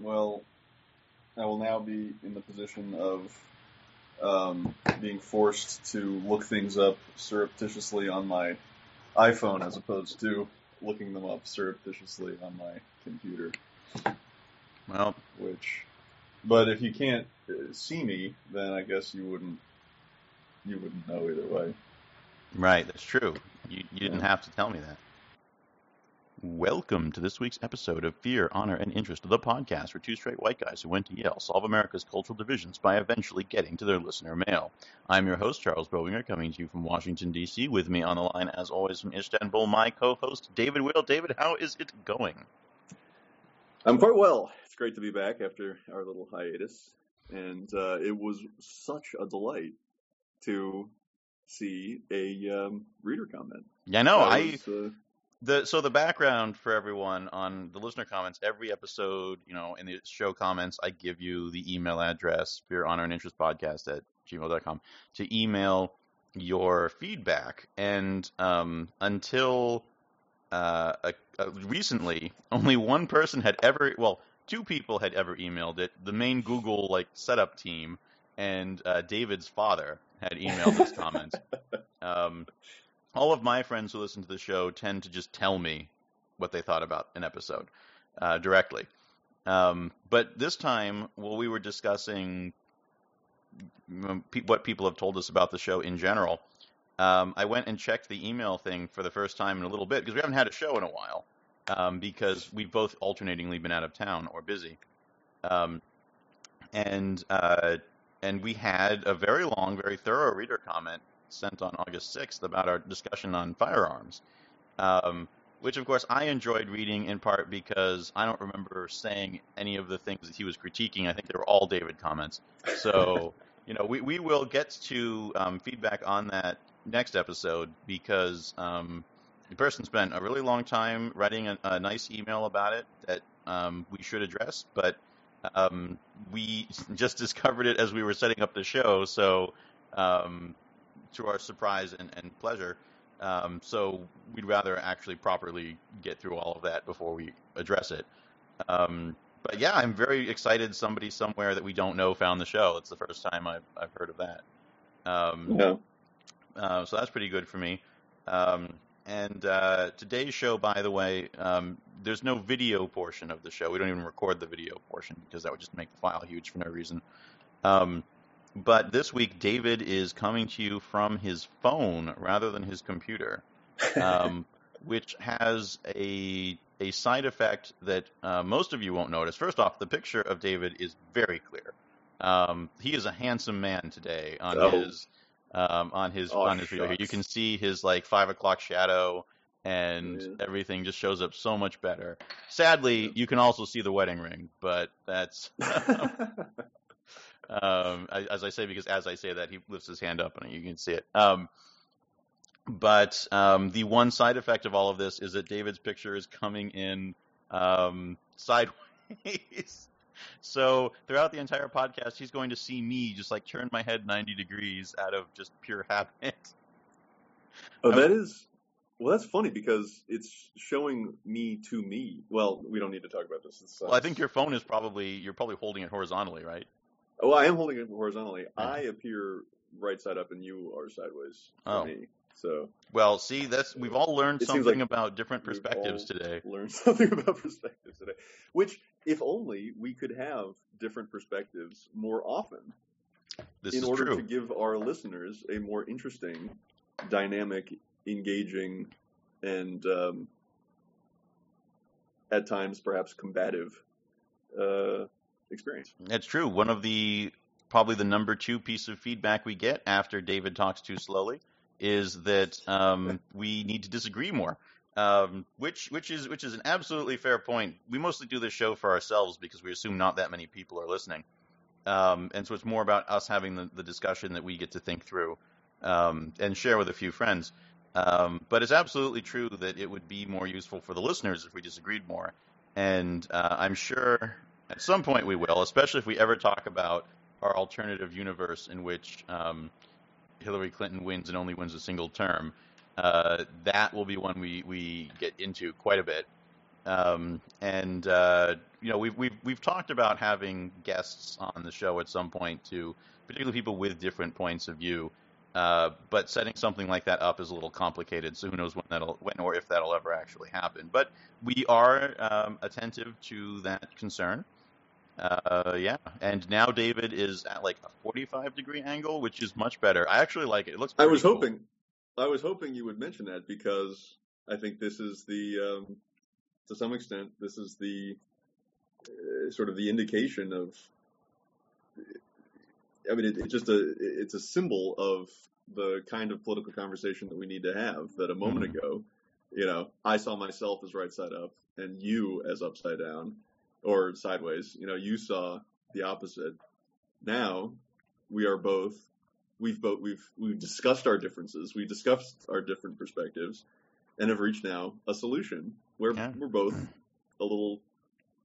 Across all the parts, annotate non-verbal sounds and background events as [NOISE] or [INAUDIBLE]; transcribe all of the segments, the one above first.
well, I will now be in the position of um, being forced to look things up surreptitiously on my iPhone as opposed to looking them up surreptitiously on my computer. Well, Which, but if you can't uh, see me, then I guess you wouldn't you wouldn't know either way. right, that's true. You, you didn't have to tell me that. Welcome to this week's episode of Fear, Honor, and Interest, the podcast for two straight white guys who went to Yale solve America's cultural divisions by eventually getting to their listener mail. I'm your host, Charles Bowinger, coming to you from Washington, D.C. With me on the line, as always, from Istanbul, my co-host, David Will. David, how is it going? I'm quite well. It's great to be back after our little hiatus, and uh, it was such a delight to see a um, reader comment. Yeah, I know. I was, uh, The so the background for everyone on the listener comments, every episode, you know, in the show comments, I give you the email address for your honor and interest podcast at gmail.com to email your feedback. And um, until uh, uh, uh, recently, [LAUGHS] only one person had ever, well, two people had ever emailed it. The main Google like setup team and uh, David's father had emailed this comment. [LAUGHS] Um, all of my friends who listen to the show tend to just tell me what they thought about an episode uh, directly. Um, but this time, while we were discussing mm, pe- what people have told us about the show in general, um, I went and checked the email thing for the first time in a little bit because we haven't had a show in a while um, because we've both alternatingly been out of town or busy. Um, and uh, and we had a very long, very thorough reader comment sent on August 6th about our discussion on firearms, um, which of course I enjoyed reading in part because I don't remember saying any of the things that he was critiquing. I think they were all David comments. So, [LAUGHS] you know, we, we will get to um, feedback on that next episode because um, the person spent a really long time writing a, a nice email about it that um, we should address, but um, we [LAUGHS] just discovered it as we were setting up the show. So, um, to our surprise and, and pleasure. Um, so we'd rather actually properly get through all of that before we address it. Um, but yeah, I'm very excited. Somebody somewhere that we don't know found the show. It's the first time I've, I've heard of that. Um, yeah. uh, so that's pretty good for me. Um, and uh, today's show, by the way, um, there's no video portion of the show. We don't even record the video portion because that would just make the file huge for no reason. Um, but this week, David is coming to you from his phone rather than his computer, um, [LAUGHS] which has a a side effect that uh, most of you won't notice. First off, the picture of David is very clear. Um, he is a handsome man today on Oh. his um, on his Oh, on his video here. You can see his like five o'clock shadow, and Yeah. everything just shows up so much better. Sadly, you can also see the wedding ring, but that's um, [LAUGHS] [LAUGHS] I- as I say because as I say that he lifts his hand up and you can see it. Um, but um, the one side effect of all of this is that David's picture is coming in um, sideways. [LAUGHS] so throughout the entire podcast, he's going to see me just like turn my head 90 degrees out of just pure habit. [LAUGHS] oh, that is. Well, that's funny because it's showing me to me. Well, we don't need to talk about this. Uh, Well, I think your phone is probably you're probably holding it horizontally, right? Oh, I am holding it horizontally. I appear right side up, and you are sideways Oh. me. So Well, see, that's we've all learned something like about different perspectives today. learned [LAUGHS] something about perspectives today. Which, if only we could have different perspectives more often, This in is order true. to give our listeners a more interesting, dynamic, engaging, and um, at times perhaps combative uh, experience. That's true. One of the probably the number two piece of feedback we get after David talks too slowly is that um, we need to disagree more. Um, which which is which is an absolutely fair point. We mostly do this show for ourselves because we assume not that many people are listening, um, and so it's more about us having the, the discussion that we get to think through um, and share with a few friends. Um, but it's absolutely true that it would be more useful for the listeners if we disagreed more. And uh, I'm sure at some point we will, especially if we ever talk about our alternative universe in which um, Hillary Clinton wins and only wins a single term. Uh, that will be one we, we get into quite a bit. Um, and uh, you know, we've we've we've talked about having guests on the show at some point too, particularly people with different points of view. Uh, but setting something like that up is a little complicated, so who knows when that'll when or if that'll ever actually happen. But we are um, attentive to that concern. Uh, yeah, and now David is at like a 45 degree angle, which is much better. I actually like it. It looks. I was cool. hoping, I was hoping you would mention that because I think this is the, um, to some extent, this is the uh, sort of the indication of. I mean, it, it's just a it's a symbol of the kind of political conversation that we need to have. That a moment Mhm. ago, you know, I saw myself as right side up and you as upside down or sideways. You know, you saw the opposite. Now we are both we've both we've we've discussed our differences, we discussed our different perspectives, and have reached now a solution where Yeah. we're both a little,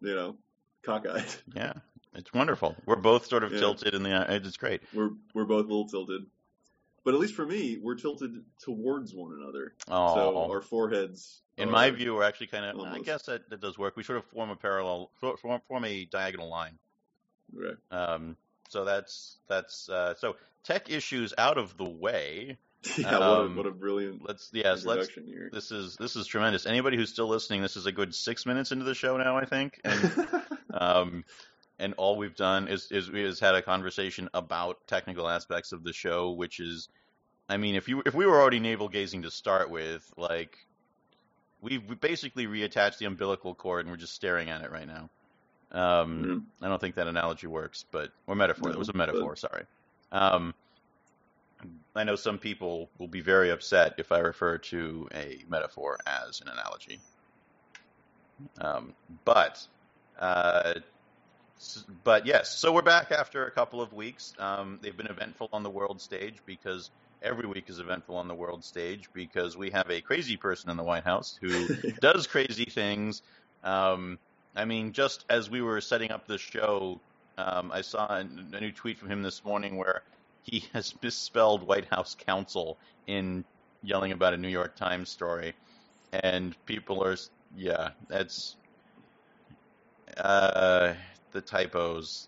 you know, cockeyed. Yeah, it's wonderful. We're both sort of Yeah. tilted in the. It's great. We're we're both a little tilted, but at least for me, we're tilted towards one another. Oh, So our foreheads. in are- my view, we're actually kind of. I guess that, that does work. We sort of form a parallel, form, form a diagonal line. Right. Um, so that's that's uh, so tech issues out of the way. [LAUGHS] Yeah, what Um, a what a brilliant Let's yes, let's. here. This is this is tremendous. Anybody who's still listening, this is a good six minutes into the show now, I think, and [LAUGHS] um, and all we've done is is we has had a conversation about technical aspects of the show, which is, I mean, if you if we were already navel gazing to start with, like, we've we basically reattached the umbilical cord and we're just staring at it right now. Um, Mhm. I don't think that analogy works, but or metaphor. No, that was a but- metaphor. Sorry. Um, I know some people will be very upset if I refer to a metaphor as an analogy. Um, but, uh, but yes, so we're back after a couple of weeks. Um, they've been eventful on the world stage because every week is eventful on the world stage because we have a crazy person in the White House who [LAUGHS] does crazy things. Um, I mean, just as we were setting up the show, um, I saw a, a new tweet from him this morning where he [LAUGHS] has misspelled White House counsel in yelling about a New York Times story, and people are, yeah, that's uh, the typos.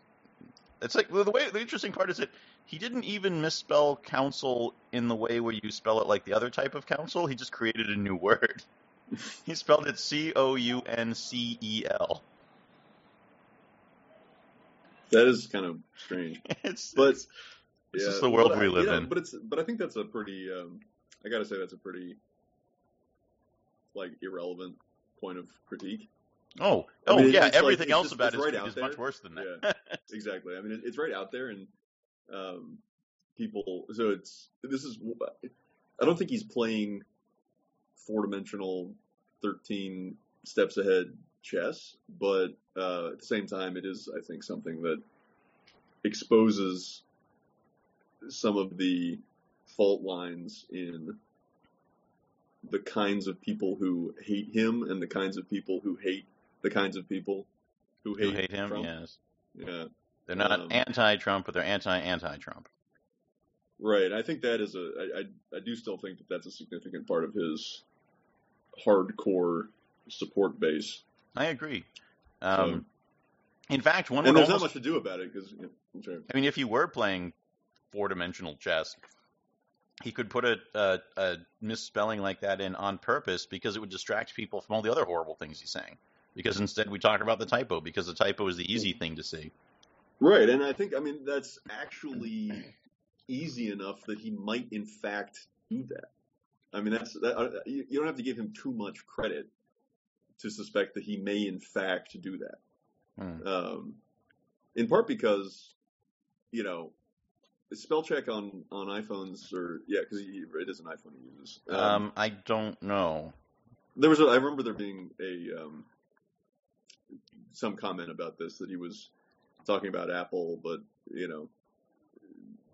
It's like well, the way the interesting part is that he didn't even misspell council in the way where you spell it like the other type of council. He just created a new word. [LAUGHS] he spelled it C O U N C E L. that is kind of strange. [LAUGHS] It's But it's, This yeah, is the world we live you know, in. But it's but I think that's a pretty um, I gotta say that's a pretty like irrelevant point of critique. Oh I oh mean, yeah, it's like- everything else just- about his right is much worse than that. Exactly. I mean, it, it's right out there, and um, people. So it's this is. I don't think he's playing four dimensional, thirteen steps ahead chess, but uh, at the same time, it is. I think something that exposes some of the fault lines in the kinds of people who hate him and the kinds of people who hate the kinds of people who Who hate, hate him? Trump. Yes, Yeah. they're not Um, anti-Trump, but they're anti-anti-Trump. Right. I think that is a. I, I, I do still think that that's a significant part of his hardcore support base. I agree. Um, in fact, one and there's almost not much to do about it because. You know, I'm. I mean, if you were playing four-dimensional chess, he could put a, a, a misspelling like that in on purpose because it would distract people from all the other horrible things he's saying. Because instead, we talk about the typo because the typo is the easy thing to see. Right, and I think I mean that's actually easy enough that he might in fact do that. I mean that's that, uh, you don't have to give him too much credit to suspect that he may in fact do that. Hmm. Um, in part because you know spell check on on iPhones or yeah because it is an iPhone he uses. Um, I don't know. There was a, I remember there being a um, some comment about this that he was talking about Apple, but you know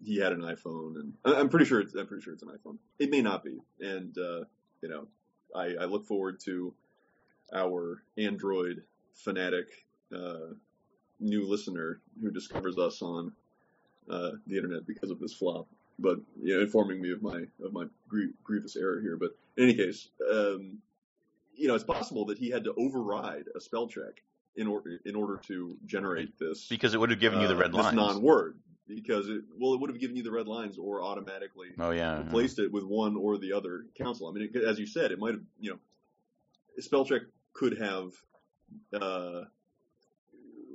he had an iPhone, and I'm pretty sure it's I'm pretty sure it's an iPhone. It may not be, and uh, you know I, I look forward to our Android fanatic uh, new listener who discovers us on uh, the internet because of this flop. But you know, informing me of my of my grie- grievous error here. But in any case, um, you know, it's possible that he had to override a spell check in order in order to generate this because it would have given you the uh, red lines. non-word because it well it would have given you the red lines or automatically oh yeah. yeah. replaced it with one or the other council. I mean, it, as you said, it might have you know, spell check could have uh,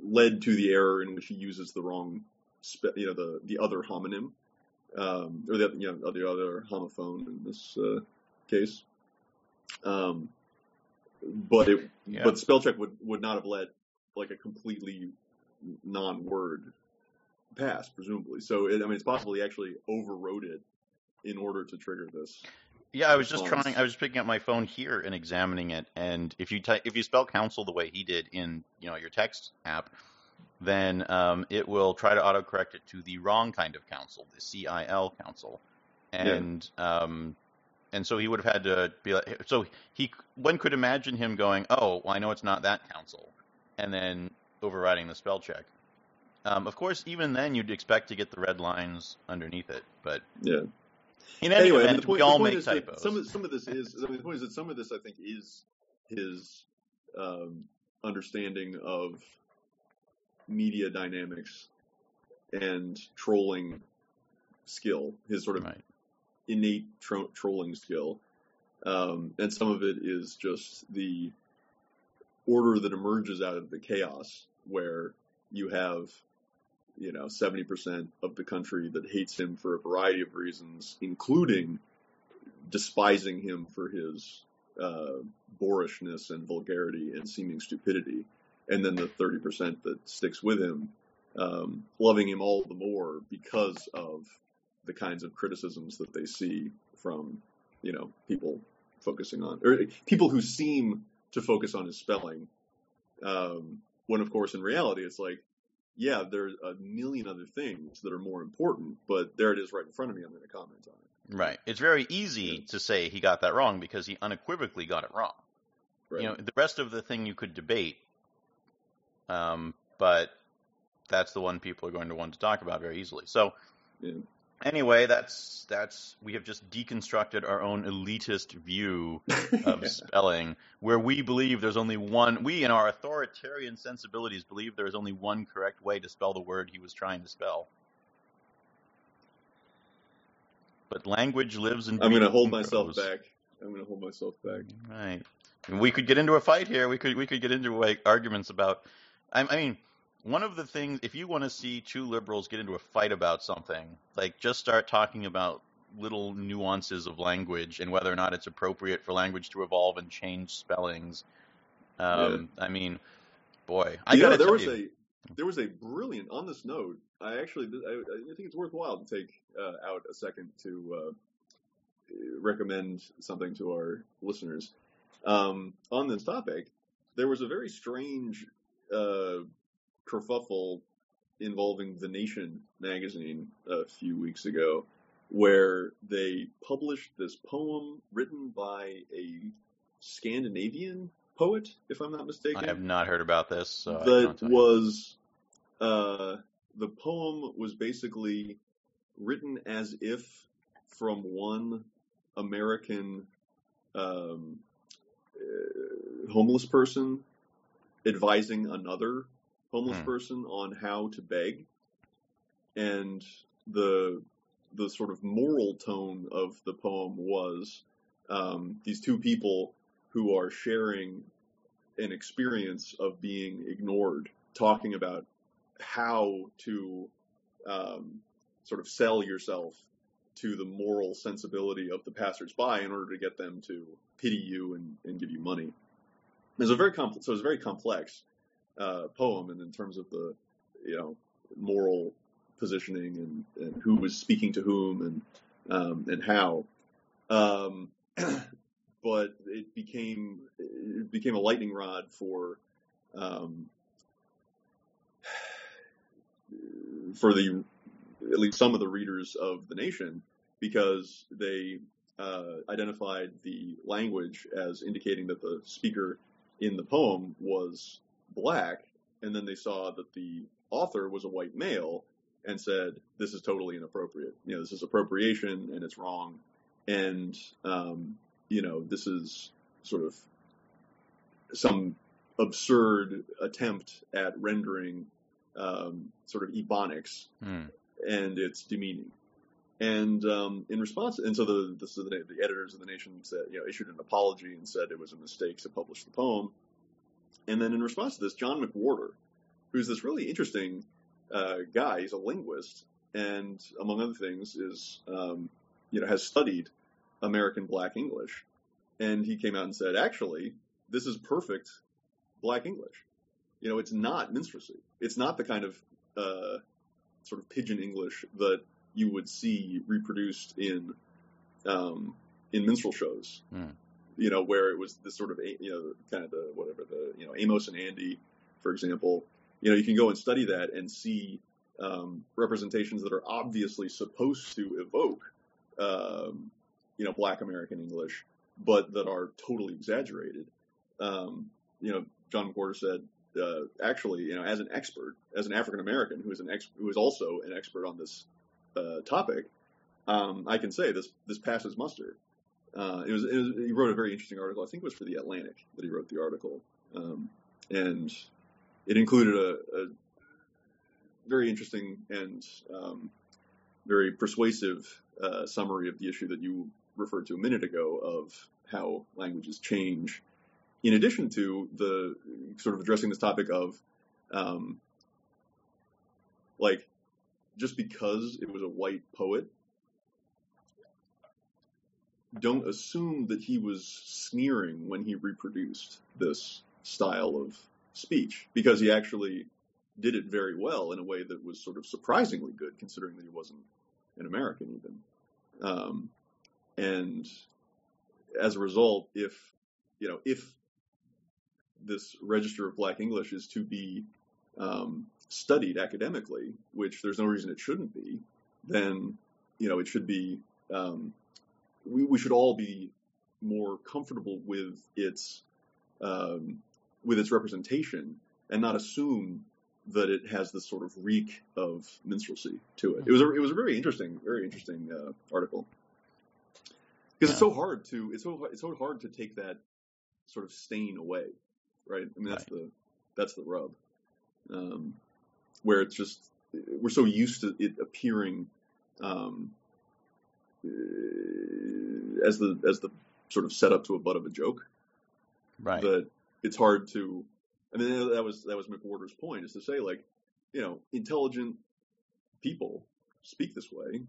led to the error in which he uses the wrong spe- you know the the other homonym um, or the you know the other homophone in this uh, case. Um, but it Yeah. but spell check would would not have let like a completely non-word pass presumably. So it, I mean it's possible he actually overrode it in order to trigger this. Yeah, I was just trying. I was picking up my phone here and examining it, and if you type, if you spell council the way he did in you know your text app, then um, it will try to autocorrect it to the wrong kind of council, the CIL council, and um, and so he would have had to be like, so he one could imagine him going, oh, well, I know it's not that council, and then overriding the spell check. Um, of course, even then, you'd expect to get the red lines underneath it, but Yeah. in any anyway, I mean, event, point, we all make typos. some of, some of this is I mean, the point is that some of this I think is his um, understanding of media dynamics and trolling skill, his sort of Right. Innate tro- trolling skill, um, and some of it is just the order that emerges out of the chaos, where you have, you know, seventy percent of the country that hates him for a variety of reasons, including despising him for his uh, boorishness and vulgarity and seeming stupidity, and then the thirty percent that sticks with him, um, loving him all the more because of the kinds of criticisms that they see from, you know, people focusing on, or people who seem to focus on his spelling, um, when of course in reality it's like, yeah, there's a million other things that are more important, but there it is right in front of me. I'm going to comment on it. Right. It's very easy Yeah. to say he got that wrong because he unequivocally got it wrong. Right. You know, the rest of the thing you could debate, um, but that's the one people are going to want to talk about very easily. So, Yeah. Anyway, that's that's we have just deconstructed our own elitist view of [LAUGHS] spelling, where we believe there's only one. We, in our authoritarian sensibilities, believe there is only one correct way to spell the word he was trying to spell. But language lives in. I'm going to hold myself back. I'm going to hold myself back. Right. And we could get into a fight here. We could we could get into like arguments about. I, I mean, one of the things if you want to see two liberals get into a fight about something, like just start talking about little nuances of language and whether or not it's appropriate for language to evolve and change spellings. Um, I mean, boy, I gotta there was you, a there was a brilliant on this note. I actually I, I think it's worthwhile to take uh, out a second to uh, recommend something to our listeners um, on this topic. There was a very strange uh, kerfuffle involving The Nation magazine a few weeks ago, where they published this poem written by a Scandinavian poet, if I'm not mistaken I have not heard about this. So that can't tell you. was uh, the poem was basically written as if from one American um, uh, homeless person advising another homeless Hmm. person on how to beg, and the the sort of moral tone of the poem was um, these two people who are sharing an experience of being ignored, talking about how to um, sort of sell yourself to the moral sensibility of the passersby in order to get them to pity you and, and give you money. It's a very complex, so it's very complex uh, poem, and in terms of the you know moral positioning and, and who was speaking to whom and um, and how. Um, [CLEARS THROAT] but it became it became a lightning rod for um, [SIGHS] for the at least some of the readers of the nation because they uh, identified the language as indicating that the speaker in the poem was black, and then they saw that the author was a white male and said, "This is totally inappropriate. You know, this is appropriation and it's wrong." And um, you know, this is sort of some absurd attempt at rendering um, sort of ebonics, Hmm. and it's demeaning. And um, in response, and so the, the the editors of the Nation said, you know, issued an apology and said it was a mistake to publish the poem. And then in response to this, John McWhorter, who's this really interesting uh, guy, he's a linguist, and among other things, is um, you know has studied American Black English, and he came out and said, actually, this is perfect Black English. You know, it's not minstrelsy. It's not the kind of uh, sort of pidgin English that you would see reproduced in um, in minstrel shows. Hmm. You know, where it was this sort of you know kind of the whatever the you know Amos and Andy, for example. You know, you can go and study that and see um, representations that are obviously supposed to evoke um, you know Black American English, but that are totally exaggerated. Um, you know, John McWhorter said uh, actually, you know, as an expert, as an African American who is an ex- who is also an expert on this uh, topic, um, I can say this this passes muster. Uh, it was, it was he wrote a very interesting article. I think it was for the Atlantic that he wrote the article, um, and it included a, a very interesting and um, very persuasive uh, summary of the issue that you referred to a minute ago of how languages change in addition to the sort of addressing this topic of um, like just because it was a white poet don't assume that he was sneering when he reproduced this style of speech because he actually did it very well in a way that was sort of surprisingly good considering that he wasn't an American even. Um, and as a result, if you know, if this register of Black English is to be um, studied academically, which there's no reason it shouldn't be, then you know it should be. Um, we, should all be more comfortable with its um, with its representation and not assume that it has this sort of reek of minstrelsy to it. It was a, it was a very interesting, very interesting uh, article because it's so hard to it's so it's so hard to take that sort of stain away, right? I mean that's the that's the rub, um, where it's just we're so used to it appearing um, Uh, as the as the sort of setup to a butt of a joke Right. that it's hard to. I mean, that was that was McWhorter's point is to say like, you know, intelligent people speak this way,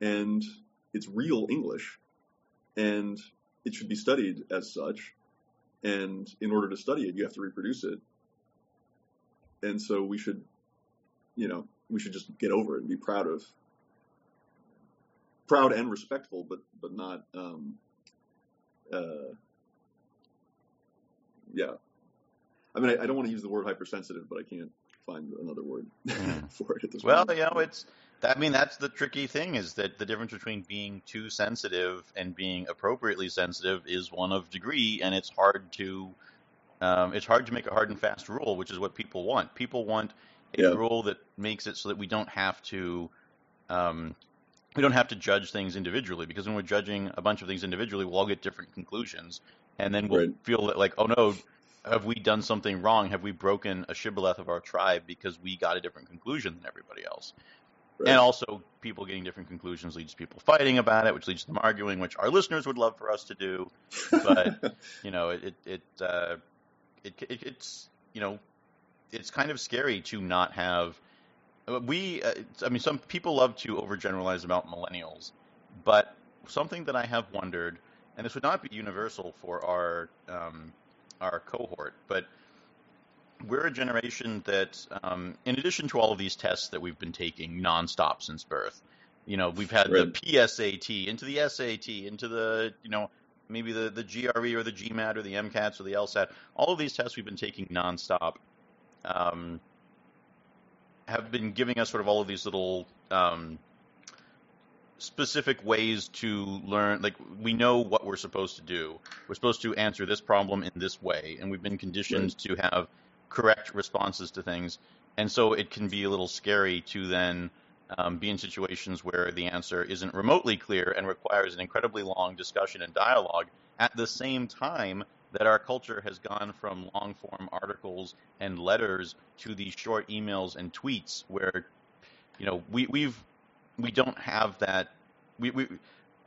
and it's real English, and it should be studied as such. And in order to study it, you have to reproduce it. And so we should, you know, we should just get over it and be proud of, proud and respectful, but but not, um, uh, yeah. I mean, I, I don't want to use the word hypersensitive, but I can't find another word Mm. [LAUGHS] for it at this Well, you know, it's. I mean, that's the tricky thing is that the difference between being too sensitive and being appropriately sensitive is one of degree, and it's hard to. Um, it's hard to make a hard and fast rule, which is what people want. People want a Yeah. rule that makes it so that we don't have to. Um, we don't have to judge things individually because when we're judging a bunch of things individually, we'll all get different conclusions, and then we'll Right. feel that like, oh no, have we done something wrong? Have we broken a shibboleth of our tribe because we got a different conclusion than everybody else? Right. And also, people getting different conclusions leads to people fighting about it, which leads to them arguing, which our listeners would love for us to do. but- [LAUGHS] You know, it it it, uh, it, it it's you know, it's kind of scary to not have. Uh, We, uh, I mean, some people love to overgeneralize about millennials, but something that I have wondered, and this would not be universal for our um, our cohort, but we're a generation that, um, in addition to all of these tests that we've been taking nonstop since birth, you know, we've had Right. the PSAT into the SAT into the, you know, maybe the, the GRE or the GMAT or the MCATs or the LSAT. All of these tests we've been taking nonstop um, have been giving us sort of all of these little um, specific ways to learn. Like we know what we're supposed to do. We're supposed to answer this problem in this way, and we've been conditioned to have correct responses to things. And so it can be a little scary to then um, be in situations where the answer isn't remotely clear and requires an incredibly long discussion and dialogue at the same time that our culture has gone from long form articles and letters to these short emails and tweets where you know we we've we don't have that we, we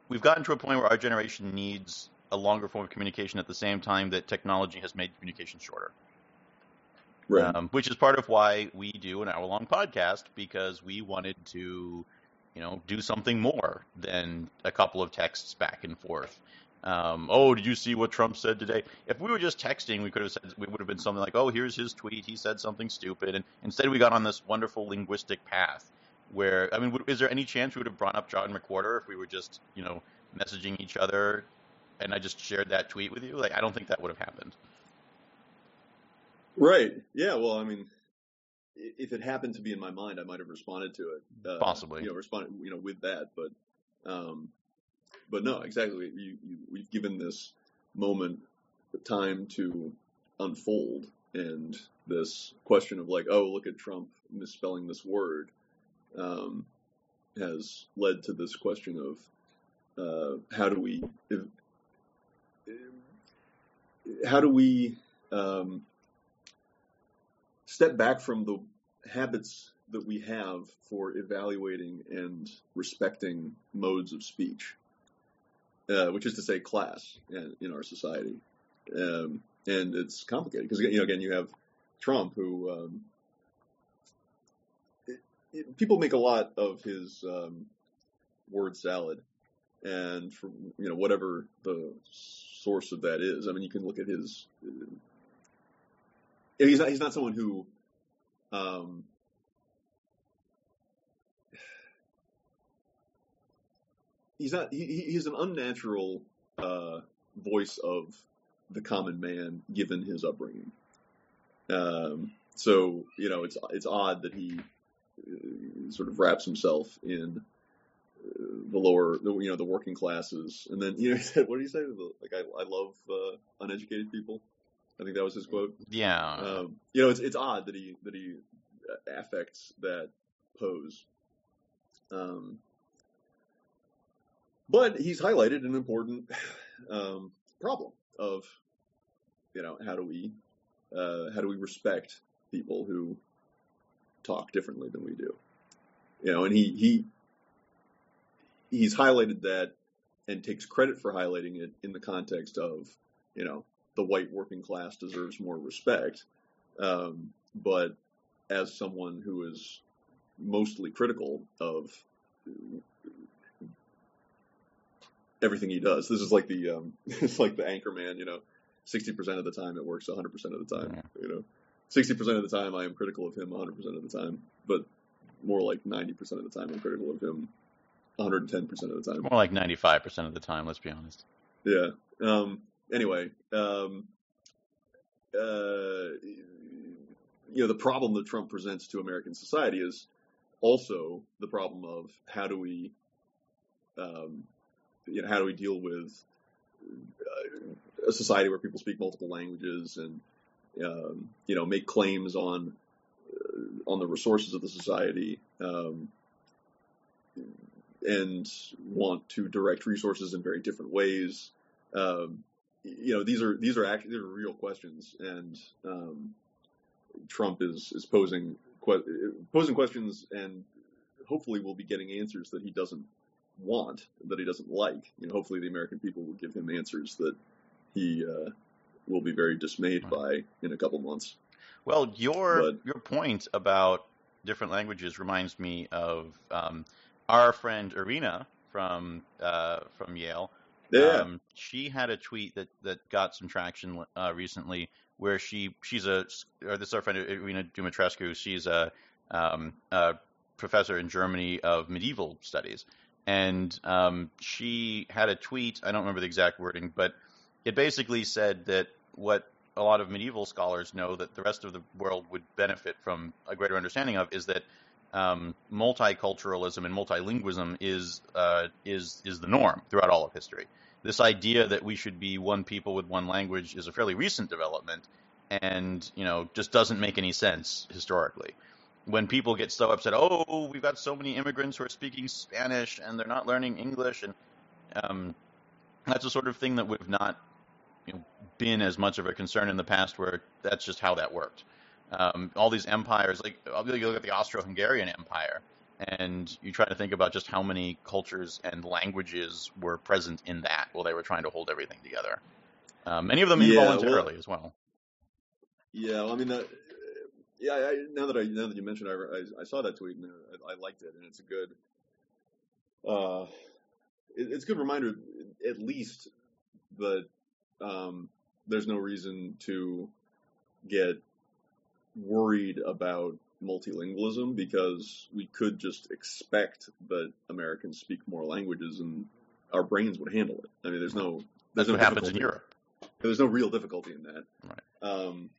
we've gotten to a point where our generation needs a longer form of communication at the same time that technology has made communication shorter Right. um, which is part of why we do an hour long podcast because we wanted to, you know, do something more than a couple of texts back and forth. Um, oh, did you see what Trump said today? If we were just texting, we could have said we would have been something like, "Oh, here's his tweet. He said something stupid," and instead we got on this wonderful linguistic path. Where I mean, is there any chance we would have brought up John McWhorter if we were just, you know, messaging each other, and I just shared that tweet with you? Like, I don't think that would have happened. Right. Yeah. Well, I mean, if it happened to be in my mind, I might have responded to it. Uh, Possibly. You know, responded, you know, with that, but, um, but no, exactly. You, you, we've given this moment time to unfold, and this question of like, oh, look at Trump misspelling this word, um, has led to this question of uh, how do we, if, how do we um, step back from the habits that we have for evaluating and respecting modes of speech, uh, which is to say, class in, in our society. Um, and it's complicated because you know, again, you have Trump, who um, it, it, people make a lot of his um, word salad, and for you know whatever the source of that is. I mean, you can look at his. Uh, he's not. He's not someone who. He's not. He, he's an unnatural uh, voice of the common man, given his upbringing. Um, so you know, it's it's odd that he uh, sort of wraps himself in uh, the lower, the, you know, the working classes, and then [LAUGHS] you know, he said, "What did he say? The- Like, I, I love uh, uneducated people." I think that was his quote. Yeah. Um, you know, it's it's odd that he that he affects that pose. Um, but he's highlighted an important [SIGHS] um, problem of, you know, how do we uh, how do we respect people who talk differently than we do? You know, and he he he's highlighted that and takes credit for highlighting it in the context of, you know, the white working class deserves more respect. Um, but as someone who is mostly critical of everything he does, this is like the um, [LAUGHS] it's like the Anchorman, you know, sixty percent of the time it works, hundred percent of the time, Yeah. you know, sixty percent of the time I am critical of him, hundred percent of the time, but more like ninety percent of the time I'm critical of him, one hundred and ten percent of the time. More like 95% of the time, let's be honest. Yeah. Um, anyway, um, uh, you know, the problem that Trump presents to American society is also the problem of how do we, um, you know, how do we deal with uh, a society where people speak multiple languages and, um, you know, make claims on uh, on the resources of the society. Um, and want to direct resources in very different ways. Um, you know, these are these are actually these are real questions, and um, Trump is is posing que- posing questions, and hopefully we'll be getting answers that he doesn't want, that he doesn't like. You know, hopefully the American people will give him answers that he uh, will be very dismayed by in a couple months. Well, your But- your point about different languages reminds me of um, our friend Irina from uh, from Yale. Yeah, Um, she had a tweet that, that got some traction uh, recently, where she she's a or this is our friend Irina Dumitrescu. She's a, um, a professor in Germany of medieval studies, and um, she had a tweet. I don't remember the exact wording, but it basically said that what a lot of medieval scholars know that the rest of the world would benefit from a greater understanding of is that um, multiculturalism and multilingualism is uh, is is the norm throughout all of history. This idea that we should be one people with one language is a fairly recent development, and you know just doesn't make any sense historically. When people get so upset, oh, we've got so many immigrants who are speaking Spanish and they're not learning English, and um, that's the sort of thing that we've not you know, been as much of a concern in the past where that's just how that worked. Um, all these empires, like you look at the Austro-Hungarian Empire, and you try to think about just how many cultures and languages were present in that while they were trying to hold everything together. Um, many of them Yeah, involuntarily well- as well. Yeah, well, I mean, that, yeah. I, now that I now that you mentioned, it, I, I, I saw that tweet and I, I liked it, and it's a good, uh, it, it's a good reminder, at least that um, there's no reason to get worried about multilingualism because we could just expect that Americans speak more languages and our brains would handle it. I mean, there's no there's That's no what happens in. Europe. There's no real difficulty in that. Right. Um,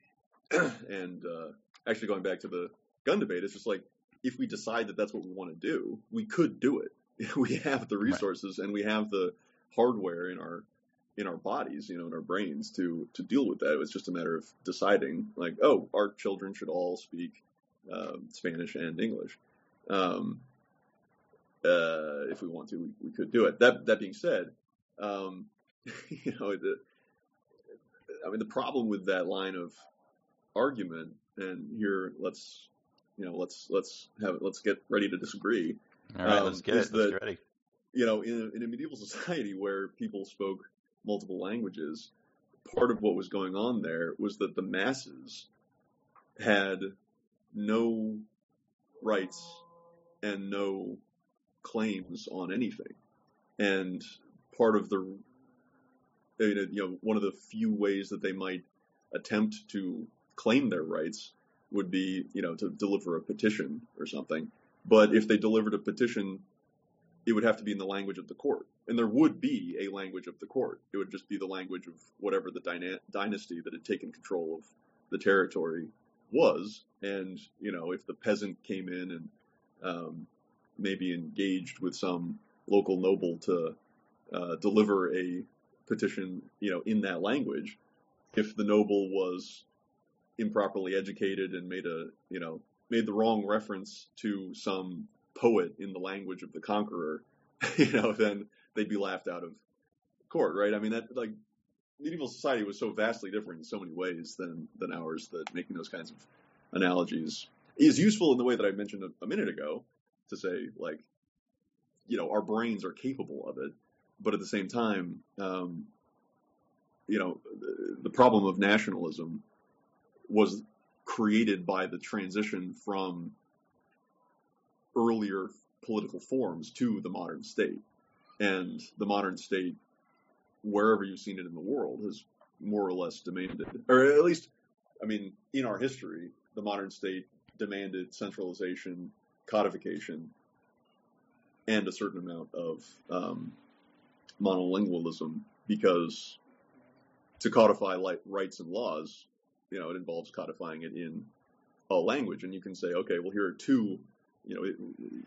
[CLEARS THROAT] and uh, actually, going back to the gun debate, it's just like if we decide that that's what we want to do, we could do it. [LAUGHS] we have the resources and we have the hardware in our in our bodies, you know, in our brains to to deal with that. It's just a matter of deciding, like, oh, our children should all speak um, Spanish and English. Um, uh, if we want to, we, we could do it. That that being said, um, [LAUGHS] you know, the, I mean, the problem with that line of argument, and here let's, you know, let's let's have let's get ready to disagree. All right, Um, let's get it. That- get ready. You know, in a, in a medieval society where people spoke multiple languages, part of what was going on there was that the masses had no rights and no claims on anything, and part of the you know one of the few ways that they might attempt to claim their rights would be you know to deliver a petition or something. But if they delivered a petition, it would have to be in the language of the court, and there would be a language of the court. It would just be the language of whatever the dyna- dynasty that had taken control of the territory was. And you know, if the peasant came in and um, maybe engaged with some local noble to uh, deliver a petition, you know, in that language, if the noble was improperly educated and made a, you know, made the wrong reference to some poet in the language of the conqueror, [LAUGHS] you know, then they'd be laughed out of court, right? I mean, that like medieval society was so vastly different in so many ways than than ours that making those kinds of analogies is useful in the way that I mentioned a, a minute ago to say like, you know, our brains are capable of it, but at the same time, um, you know, the, the problem of nationalism was created by the transition from earlier political forms to the modern state. And the modern state, wherever you've seen it in the world, has more or less demanded, or at least, I mean, in our history, the modern state demanded centralization, codification, and a certain amount of um, monolingualism because to codify rights and laws, you know, it involves codifying it in a language. And you can say, okay, well, here are two, you know, it,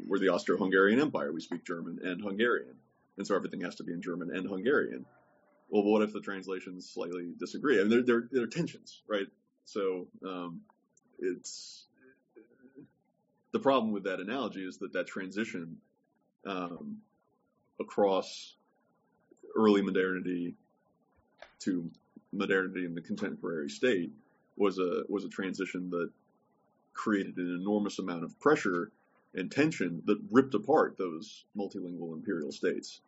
we're the Austro-Hungarian Empire. We speak German and Hungarian. And so everything has to be in German and Hungarian. Well, what if the translations slightly disagree? I mean, there, there, there are tensions, right? So, um, it's, the problem with that analogy is that that transition, um, across early modernity to modernity in the contemporary state was a was a transition that created an enormous amount of pressure and tension that ripped apart those multilingual imperial states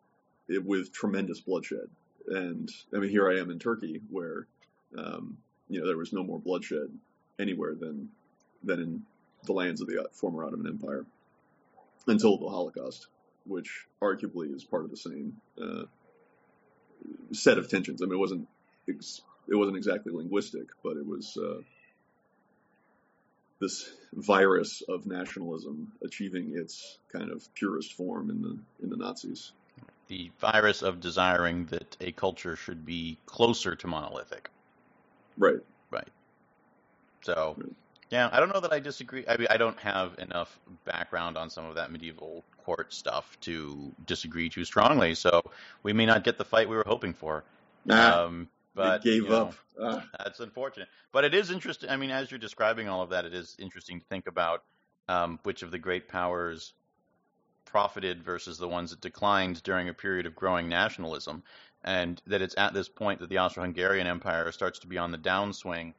it, with tremendous bloodshed. And I mean, here I am in Turkey, where um, you know there was no more bloodshed anywhere than than in the lands of the former Ottoman Empire until the Holocaust, which arguably is part of the same uh, set of tensions. I mean, it wasn't it wasn't exactly linguistic, but it was uh, this virus of nationalism achieving its kind of purest form in the in the Nazis. The virus of desiring that a culture should be closer to monolithic. Right. Right. So, Right. yeah, I don't know that I disagree. I mean, I don't have enough background on some of that medieval court stuff to disagree too strongly. So we may not get the fight we were hoping for. Ah, um, but they gave you know, up. Ah, That's unfortunate, but it is interesting. I mean, as you're describing all of that, it is interesting to think about um, which of the great powers profited versus the ones that declined during a period of growing nationalism, and that it's at this point that the Austro-Hungarian Empire starts to be on the downswing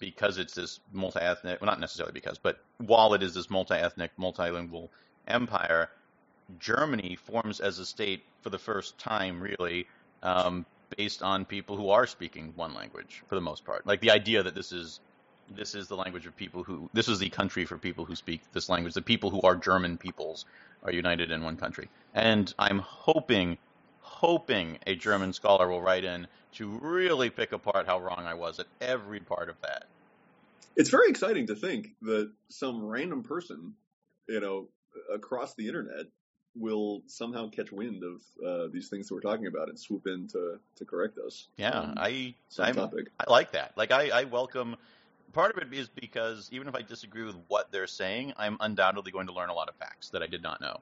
because it's this multi-ethnic, well, not necessarily because, but while it is this multi-ethnic, multilingual empire, Germany forms as a state for the first time, really, um, based on people who are speaking one language for the most part. Like the idea that this is this is the language of people who this is the country for people who speak this language. The people who are German peoples are united in one country. And I'm hoping, hoping a German scholar will write in to really pick apart how wrong I was at every part of that. It's very exciting to think that some random person, you know, across the internet will somehow catch wind of uh, these things that we're talking about and swoop in to, to correct us. Yeah, I I'm, topic. I like that. Like I, I welcome. Part of it is because even if I disagree with what they're saying, I'm undoubtedly going to learn a lot of facts that I did not know.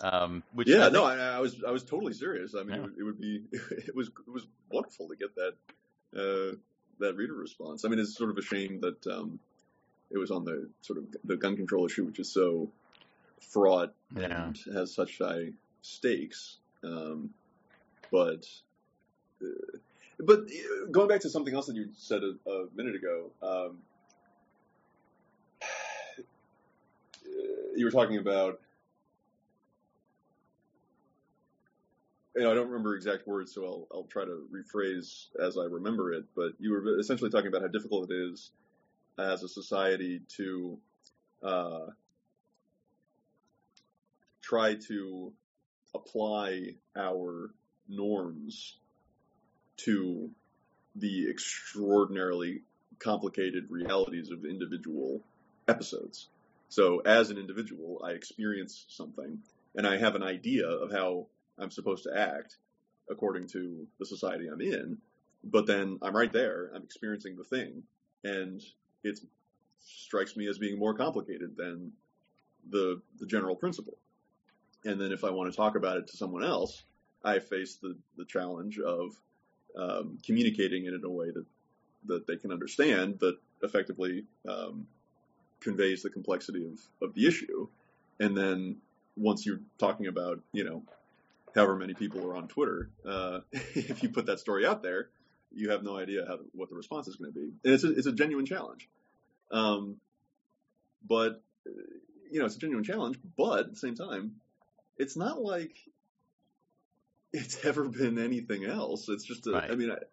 Um, which I Yeah, think- no, I, I was I was totally serious. I mean, Yeah. it, would, it would be [LAUGHS] it was it was wonderful to get that uh, that reader response. I mean, it's sort of a shame that um, it was on the sort of the gun control issue, which is so fraught Yeah. and has such high stakes. Um, but uh, but uh, going back to something else that you said a, a minute ago, um, [SIGHS] you were talking about. You know, I don't remember exact words, so I'll, I'll try to rephrase as I remember it. But you were essentially talking about how difficult it is as a society to uh, try to apply our norms to the extraordinarily complicated realities of individual episodes. So as an individual, I experience something and I have an idea of how I'm supposed to act according to the society I'm in, but then I'm right there, I'm experiencing the thing, and it strikes me as being more complicated than the the general principle. And then if I want to talk about it to someone else, I face the, the challenge of um, communicating it in a way that, that they can understand that effectively um, conveys the complexity of, of the issue. And then once you're talking about, you know, however many people are on Twitter, uh, [LAUGHS] if you put that story out there, you have no idea how what the response is going to be. And it's a, it's a genuine challenge. Um, but, uh, you know, it's a genuine challenge, but at the same time, it's not like it's [LAUGHS] ever been anything else. It's just a, Right. I mean, I-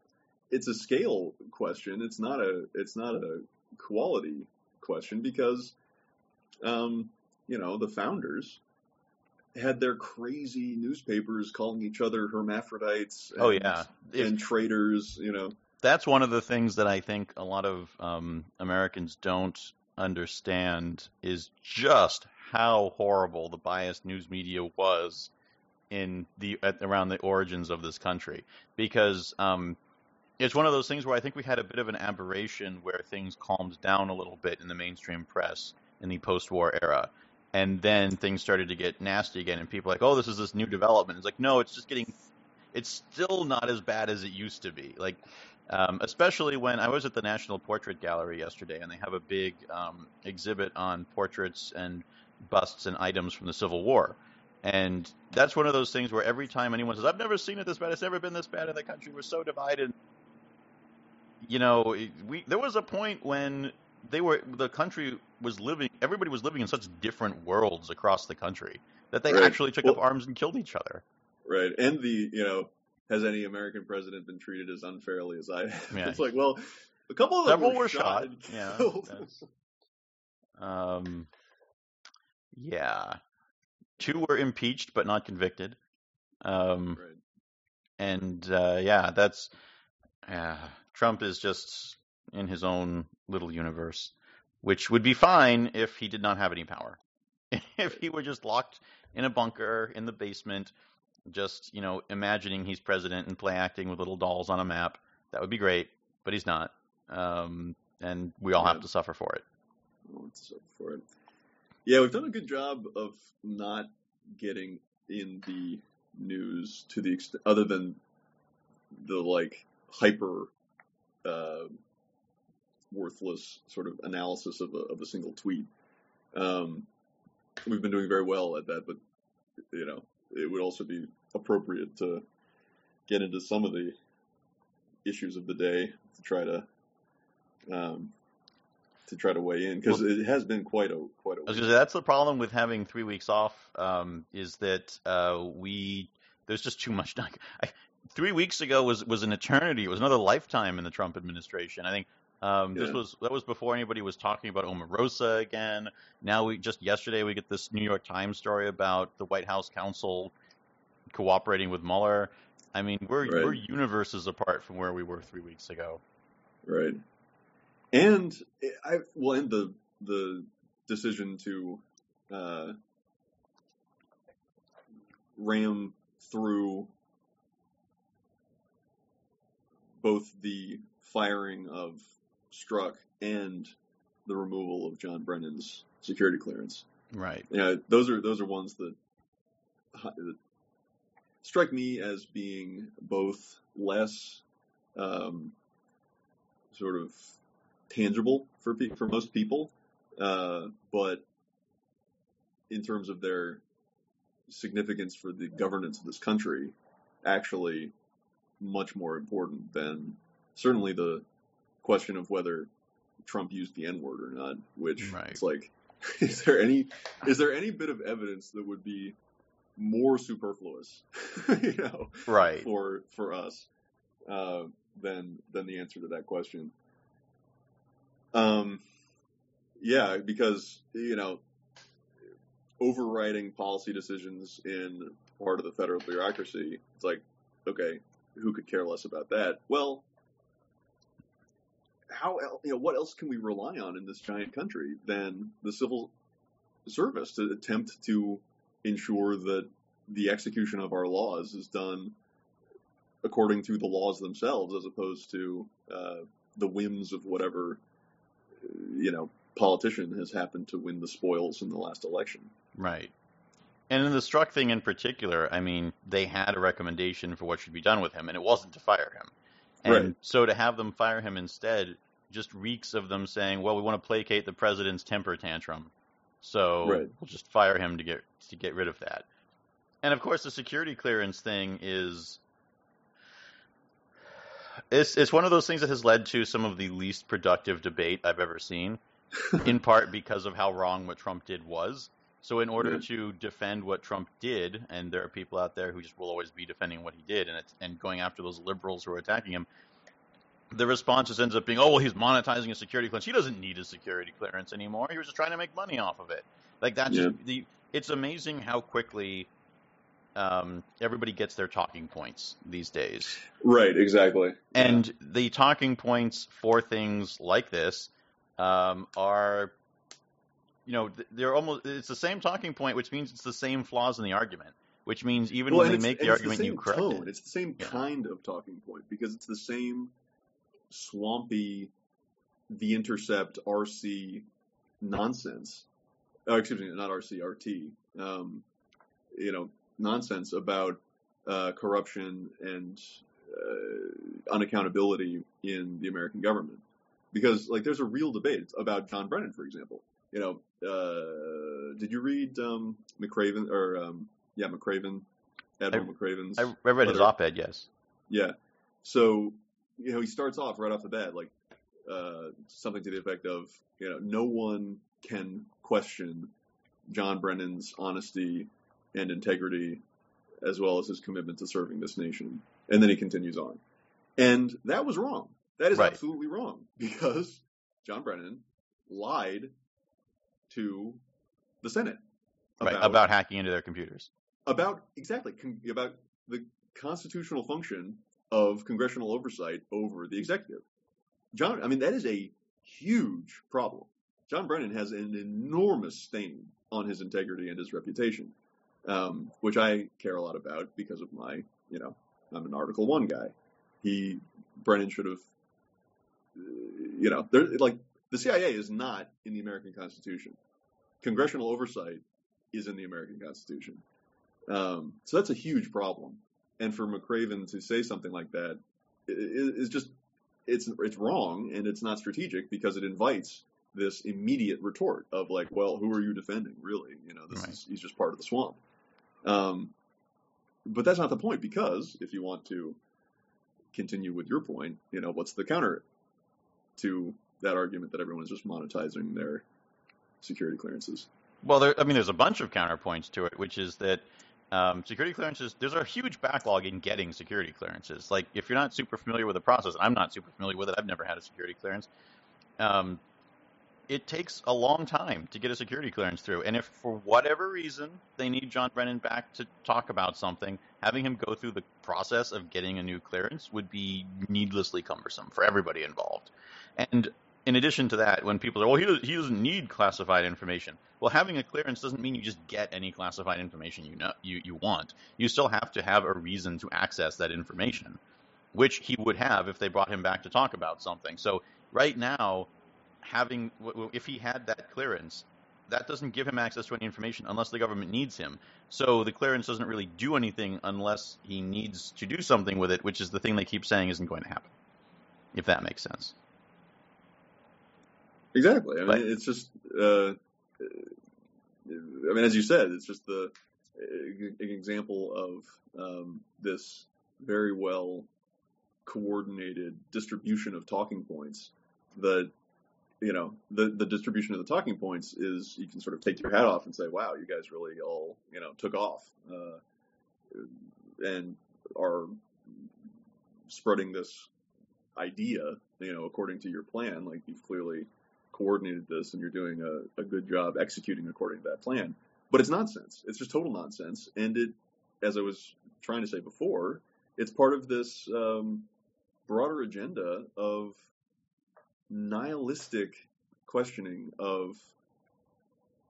it's a scale question. It's not a, it's not a quality question because, um, you know, the founders had their crazy newspapers calling each other hermaphrodites. And, Oh yeah, and traitors. You know, that's one of the things that I think a lot of um, Americans don't understand is just how horrible the biased news media was in the at, around the origins of this country because um, it's one of those things where I think we had a bit of an aberration where things calmed down a little bit in the mainstream press in the post-war era. And then things started to get nasty again, and people like, "Oh, this is this new development." It's like, no, it's just getting, it's still not as bad as it used to be. Like, um, especially when I was at the National Portrait Gallery yesterday, and they have a big um, exhibit on portraits and busts and items from the Civil War. And that's one of those things where every time anyone says, "I've never seen it this bad. It's never been this bad in the country. We're so divided." You know, we there was a point when they were the country was living. Everybody was living in such different worlds across the country that they Right. actually took up arms and killed each other. right? And the, you know, has any American president been treated as unfairly as I have? Yeah. [LAUGHS] It's like, well, a couple of them Several were, were shot. shot. Yeah, Um, yeah, two were impeached but not convicted. Um, right. and uh, yeah, that's yeah. Trump is just in his own little universe, which would be fine if he did not have any power. [LAUGHS] if he were just locked in a bunker in the basement, just you know, imagining he's president and play acting with little dolls on a map, that would be great. But he's not, um, and we all have to suffer for it. I'll have to suffer for it. Yeah, we've done a good job of not getting in the news to the extent, other than the like hyper uh, worthless sort of analysis of a, of a single tweet. Um, we've been doing very well at that, but you know, it would also be appropriate to get into some of the issues of the day to try to um, to try to weigh in because Well- it has been quite a quite a say that's the problem with having three weeks off. Um, is that uh, we there's just too much. [LAUGHS] Like, I, three weeks ago was was an eternity. It was another lifetime in the Trump administration. I think um, this was that was before anybody was talking about Omarosa again. Now we just yesterday we get this New York Times story about the White House counsel cooperating with Mueller. I mean, we're Right. we're universes apart from where we were three weeks ago. Right. And I well, and the the decision to uh, ram through both the firing of Strzok and the removal of John Brennan's security clearance. Right. Yeah, those are those are ones that, that strike me as being both less um, sort of tangible for pe- for most people, uh, but in terms of their significance for the governance of this country, actually much more important than certainly the question of whether Trump used the N word or not. Which Right. it's like, [LAUGHS] is there any is there any bit of evidence that would be more superfluous, [LAUGHS] you know, Right. for for us uh, than than the answer to that question. Um, yeah, because you know, overriding policy decisions in part of the federal bureaucracy, it's like, okay, who could care less about that? Well, how el- you know what else can we rely on in this giant country than the civil service to attempt to ensure that the execution of our laws is done according to the laws themselves, as opposed to uh, the whims of whatever you know politician has happened to win the spoils in the last election. Right. And in the Strzok thing in particular, I mean, they had a recommendation for what should be done with him, and it wasn't to fire him. And Right. so to have them fire him instead just reeks of them saying, "Well, we want to placate the president's temper tantrum, so Right. we'll just fire him to get to get rid of that." And of course, the security clearance thing is it's it's one of those things that has led to some of the least productive debate I've ever seen [LAUGHS] in part because of how wrong what Trump did was. So in order Yeah. to defend what Trump did, and there are people out there who just will always be defending what he did and it's, and going after those liberals who are attacking him, the response just ends up being, oh well, he's monetizing a security clearance. He doesn't need a security clearance anymore. He was just trying to make money off of it. Like that's Yeah. just the. It's amazing how quickly um, everybody gets their talking points these days. Right, exactly. And the talking points for things like this um, are, you know, they're almost, it's the same talking point, which means it's the same flaws in the argument, which means even Well, when they make the argument, you correct tone. it. It's the same Yeah. kind of talking point because it's the same swampy, the intercept RC nonsense. Oh, excuse me, not RC, RT. Um, you know, nonsense about uh, corruption and uh, unaccountability in the American government. Because, like, there's a real debate about John Brennan, for example. You know, uh, did you read um, McRaven or um, yeah, McRaven, Admiral McRaven's? I, I read his op-ed, yes. Yeah. So, you know, he starts off right off the bat, like, uh, something to the effect of, you know, no one can question John Brennan's honesty and integrity as well as his commitment to serving this nation. And then he continues on. And that was wrong. That is Right. absolutely wrong [LAUGHS] because John Brennan lied to the Senate Right, about hacking into their computers. about exactly con- about the constitutional function of congressional oversight over the executive. John, I mean that is a huge problem. John Brennan has an enormous stain on his integrity and his reputation, um, which I care a lot about because of my, you know, I'm an Article One guy. He Brennan should have, you know, there like the CIA is not in the American Constitution. Congressional oversight is in the American Constitution. Um, so that's a huge problem. And for McRaven to say something like that i- i- just it's it's wrong and it's not strategic because it invites this immediate retort of like, well, who are you defending, really? You know, this Right. is he's just part of the swamp. Um, but that's not the point because if you want to continue with your point, you know, what's the counter to that argument that everyone is just monetizing their security clearances? Well, there, I mean, there's a bunch of counterpoints to it, which is that um, security clearances, there's a huge backlog in getting security clearances. Like, if you're not super familiar with the process, I'm not super familiar with it. I've never had a security clearance. Um, it takes a long time to get a security clearance through. And if for whatever reason they need John Brennan back to talk about something, having him go through the process of getting a new clearance would be needlessly cumbersome for everybody involved. And in addition to that, when people are, well, he, he doesn't need classified information. Well, having a clearance doesn't mean you just get any classified information you know you, you want. You still have to have a reason to access that information, which he would have if they brought him back to talk about something. So right now, having if he had that clearance, that doesn't give him access to any information unless the government needs him. So the clearance doesn't really do anything unless he needs to do something with it, which is the thing they keep saying isn't going to happen. If that makes sense. Exactly. I mean, but, it's just. Uh, I mean, as you said, it's just the an example of um, this very well coordinated distribution of talking points that you know, the, the distribution of the talking points is you can sort of take your hat off and say, wow, you guys really all, you know, took off, uh, and are spreading this idea, you know, according to your plan. Like you've clearly coordinated this and you're doing a, a good job executing according to that plan. But it's nonsense. It's just total nonsense. And it, as I was trying to say before, it's part of this um, broader agenda of nihilistic questioning of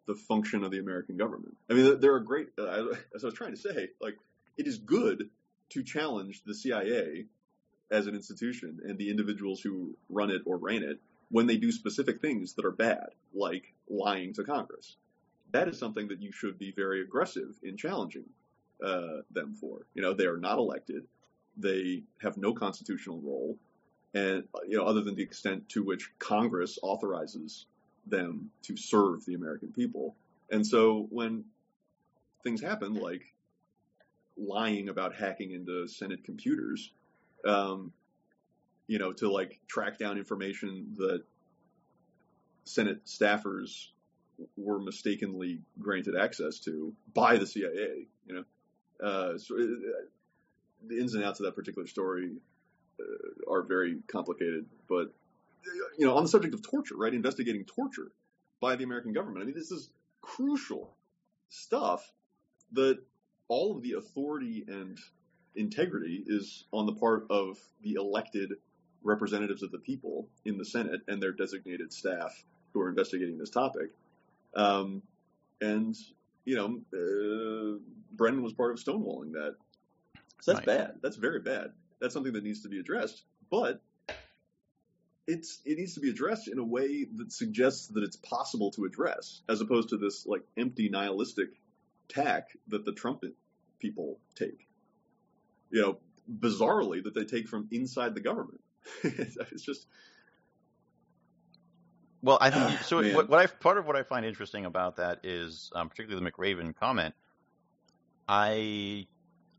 the function of the American government. I mean, there are great, uh, as I was trying to say, like, it is good to challenge the CIA as an institution and the individuals who run it or ran it when they do specific things that are bad, like lying to Congress. That is something that you should be very aggressive in challenging uh, them for. You know, they are not elected. They have no constitutional role and you know, other than the extent to which Congress authorizes them to serve the American people. And so when things happen like lying about hacking into Senate computers, um, you know, to like track down information that Senate staffers were mistakenly granted access to by the CIA, you know, uh, so it, uh, the ins and outs of that particular story are very complicated. But you know, on the subject of torture, right? Investigating torture by the American government. I mean, this is crucial stuff that all of the authority and integrity is on the part of the elected representatives of the people in the Senate and their designated staff who are investigating this topic. Um, and you know, uh, Brennan was part of stonewalling that. So that's bad. That's very bad that's something that needs to be addressed. But it's it needs to be addressed in a way that suggests that it's possible to address, as opposed to this like empty nihilistic tack that the Trump people take. You know, bizarrely that they take from inside the government. [LAUGHS] it's just. Well, I think so. what, what I part of what I find interesting about that is, um, particularly the McRaven comment. I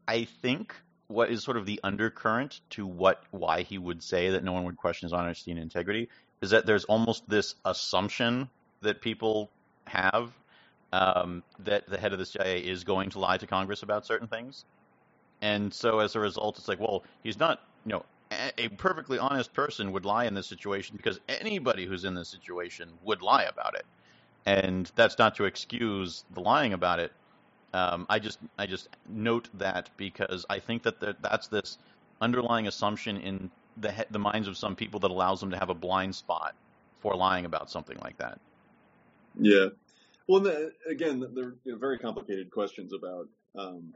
I think what is sort of the undercurrent to what why he would say that no one would question his honesty and integrity is that there's almost this assumption that people have um, that the head of the CIA is going to lie to Congress about certain things, and so as a result, it's like, well, he's not, you know, a, a perfectly honest person would lie in this situation because anybody who's in this situation would lie about it, and that's not to excuse the lying about it, um, I just I just note that because I think that there, that's this underlying assumption in the the minds of some people that allows them to have a blind spot for lying about something like that. Yeah. Well, the, again, they're you know, very complicated questions about, um,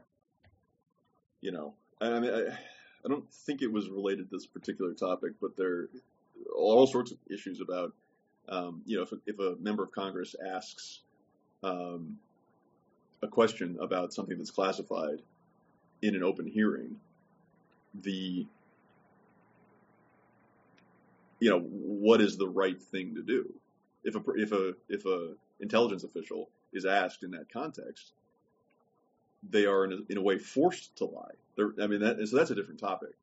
you know, I mean, I, I don't think it was related to this particular topic, but there are all sorts of issues about, um, you know, if, if a member of Congress asks, um, a question about something that's classified in an open hearing, the you know what is the right thing to do if a if a if a intelligence official is asked in that context they are in a, in a way forced to lie. They're, I mean, that, so that's a different topic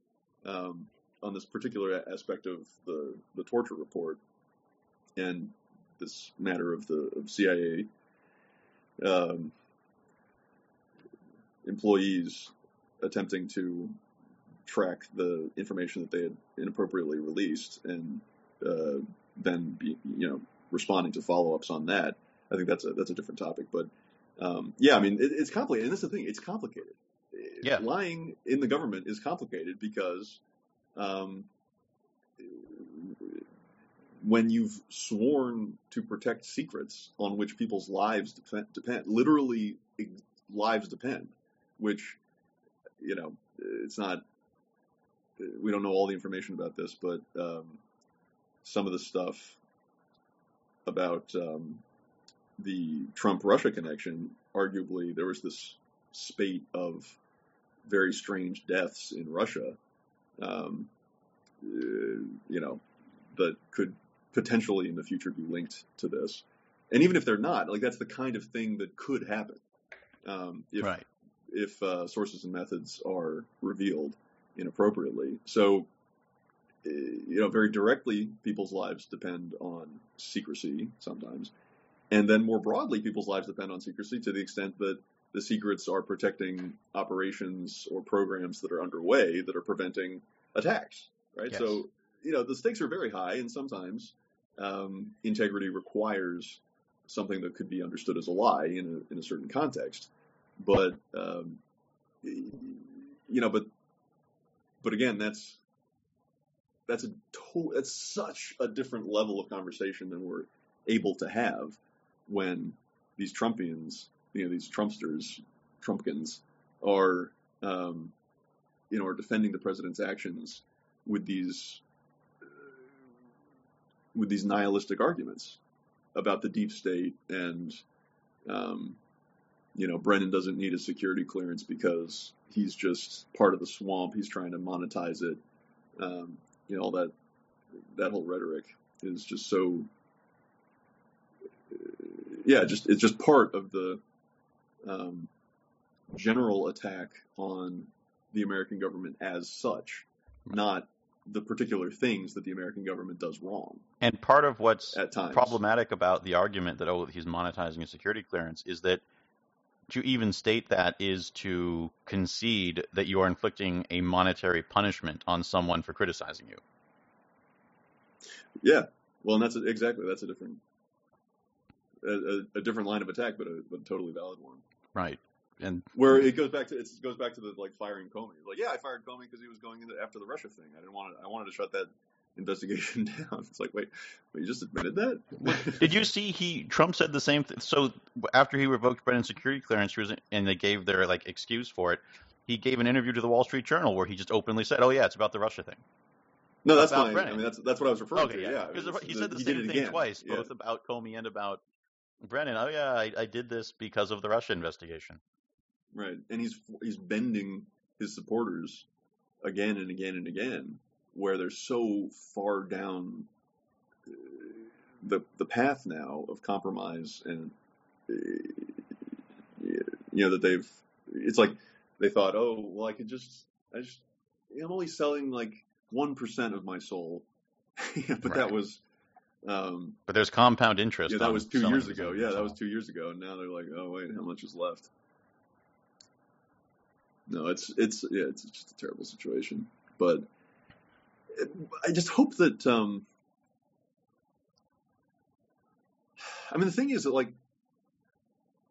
um, on this particular aspect of the the torture report and this matter of the of CIA um, employees attempting to track the information that they had inappropriately released and uh, then be, you know responding to follow ups on that. I think that's a that's a different topic, but um, yeah, I mean it, it's complicated, and that's the thing. It's complicated. Yeah. lying in the government is complicated because um, when you've sworn to protect secrets on which people's lives depend, depend literally lives depend, which you know it's not. We don't know all the information about this, but um, some of the stuff about um, the Trump Russia connection, arguably there was this spate of very strange deaths in Russia, um, uh, you know, that could potentially in the future be linked to this. And even if they're not, like that's the kind of thing that could happen um, if right. If uh, sources and methods are revealed inappropriately. So, uh, you know, very directly, people's lives depend on secrecy sometimes, and then more broadly, people's lives depend on secrecy to the extent that the secrets are protecting operations or programs that are underway that are preventing attacks, right? Yes. So, you know, the stakes are very high, and sometimes um, integrity requires something that could be understood as a lie in a, in a certain context. But, um, you know, but, but again, that's, that's a to- that's such a different level of conversation than we're able to have when these Trumpians you know these Trumpsters, Trumpkins, are um, you know are defending the president's actions with these with these nihilistic arguments about the deep state and um, you know Brennan doesn't need a security clearance because he's just part of the swamp. He's trying to monetize it. Um, you know all that that whole rhetoric is just so yeah, just it's just part of the um, general attack on the American government as such, not the particular things that the American government does wrong. And part of what's at times problematic about the argument that oh he's monetizing a security clearance is that to even state that is to concede that you are inflicting a monetary punishment on someone for criticizing you. Yeah, well, and that's a, exactly that's a different a, a, different line of attack, but a, but a totally valid one. Right. And where it goes back to it goes back to the like firing Comey. Like, yeah, I fired Comey because he was going into after the Russia thing. I didn't want to, I wanted to shut that investigation [LAUGHS] down. It's like, wait, wait you just admitted that? Did you see he Trump said the same thing? So after he revoked Brennan's security clearance, and they gave their like excuse for it, he gave an interview to the Wall Street Journal where he just openly said, "Oh yeah, it's about the Russia thing." No, that's fine. Brennan. I mean, that's that's what I was referring okay, to. Yeah, yeah. because he said the same thing twice, both yeah. about Comey and about Brennan. Oh yeah, I, I did this because of the Russia investigation. Right, and he's he's bending his supporters again and again and again, where they're so far down the the path now of compromise, and uh, you know that they've. It's like they thought, oh well, I could just I just I'm only selling like one percent of my soul, [LAUGHS] but Right. that was. Um, But there's compound interest. yeah, that was two years ago. Yeah, that was two years ago. And now they're like, oh wait, how much is left? No, it's it's yeah, it's just a terrible situation. But I just hope that. Um, I mean, the thing is that like,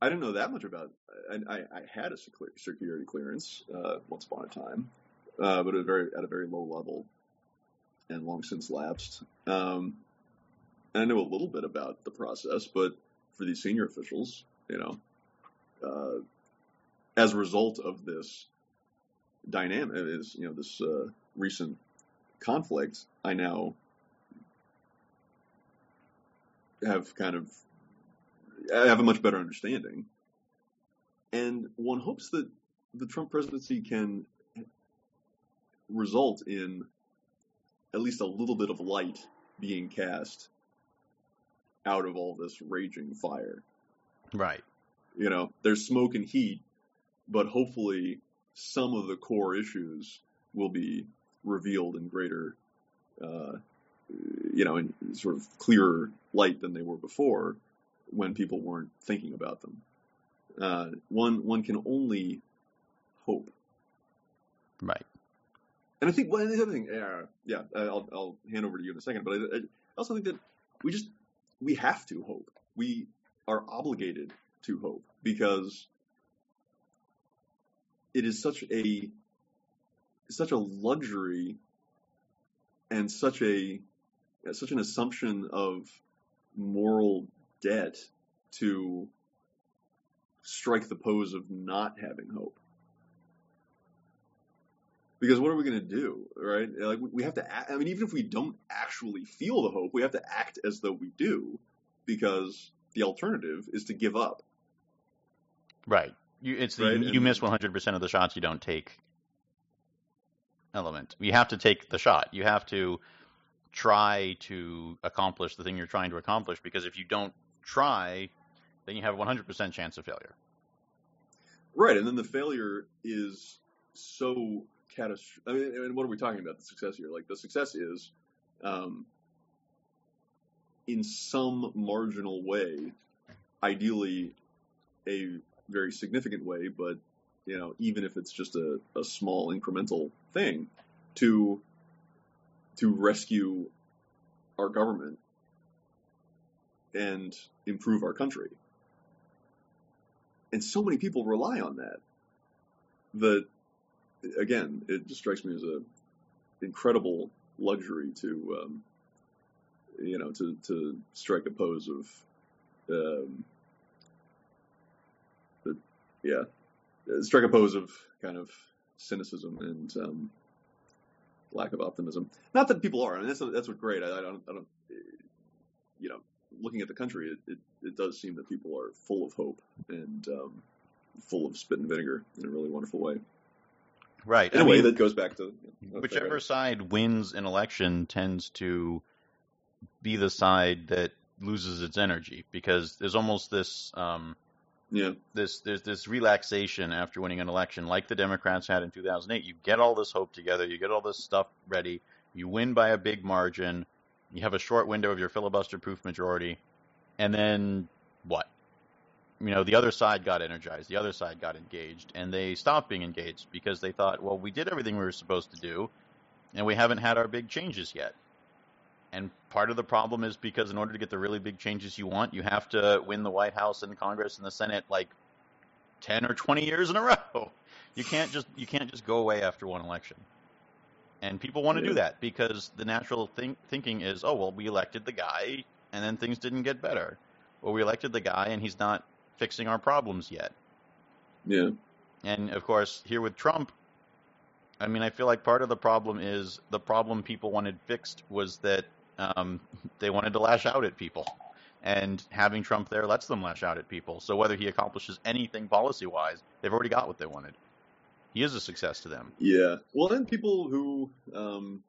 I didn't know that much about. I, I, I had a secur- security clearance uh, once upon a time, uh, but at a very at a very low level, and long since lapsed. Um, and I know a little bit about the process, but for these senior officials, you know, uh, as a result of this dynamic, is you know this uh, recent conflict, I now have kind of I have a much better understanding, and one hopes that the Trump presidency can result in at least a little bit of light being cast out of all this raging fire. Right. You know, there's smoke and heat, but hopefully some of the core issues will be revealed in greater, uh, you know, in sort of clearer light than they were before when people weren't thinking about them. Uh, one one can only hope. Right. And I think well, the other thing, uh, yeah, I'll, I'll hand over to you in a second, but I, I also think that we just we have to hope. We are obligated to hope because it is such a such a luxury and such a such an assumption of moral debt to strike the pose of not having hope. Because what are we going to do, right? Like we have to. Act, I mean, even if we don't actually feel the hope, we have to act as though we do, because the alternative is to give up. Right. You, it's the Right, you and- miss 100% of the shots you don't take element. You have to take the shot. You have to try to accomplish the thing you're trying to accomplish because if you don't try, then you have a 100% chance of failure. Right, and then the failure is so catastrophic. I mean, what are we talking about? The success here, like the success is, um, in some marginal way, ideally, a very significant way, but you know, even if it's just a, a small incremental thing, to to rescue our government and improve our country. And so many people rely on that that again it just strikes me as a incredible luxury to um, you know to to strike a pose of um, the, yeah strike a pose of kind of cynicism and um, lack of optimism not that people are I mean that's that's what's great I, I don't I don't you know looking at the country it, it, it does seem that people are full of hope and um, full of spit and vinegar in a really wonderful way Right. in I a way that goes back to okay, whichever right. side wins an election tends to be the side that loses its energy because there's almost this um, yeah. this there's this relaxation after winning an election like the Democrats had in 2008. You get all this hope together, you get all this stuff ready, you win by a big margin, you have a short window of your filibuster proof majority, and then what? You know, the other side got energized, the other side got engaged, and they stopped being engaged because they thought, well, we did everything we were supposed to do, and we haven't had our big changes yet. And part of the problem is because in order to get the really big changes you want, you have to win the White House and Congress and the Senate like 10 or 20 years in a [LAUGHS] row. You can't just you can't just go away after one election. And people want to do that because the natural think, thinking is, oh well, we elected the guy and then things didn't get better. Well, we elected the guy and he's not fixing our problems yet. yeah And of course, here with Trump, I mean, I feel like part of the problem is the problem people wanted fixed was that um, they wanted to lash out at people. And having Trump there lets them lash out at people. So whether he accomplishes anything policy wise, they've already got what they wanted. He is a success to them. Yeah. Well, then people who, um,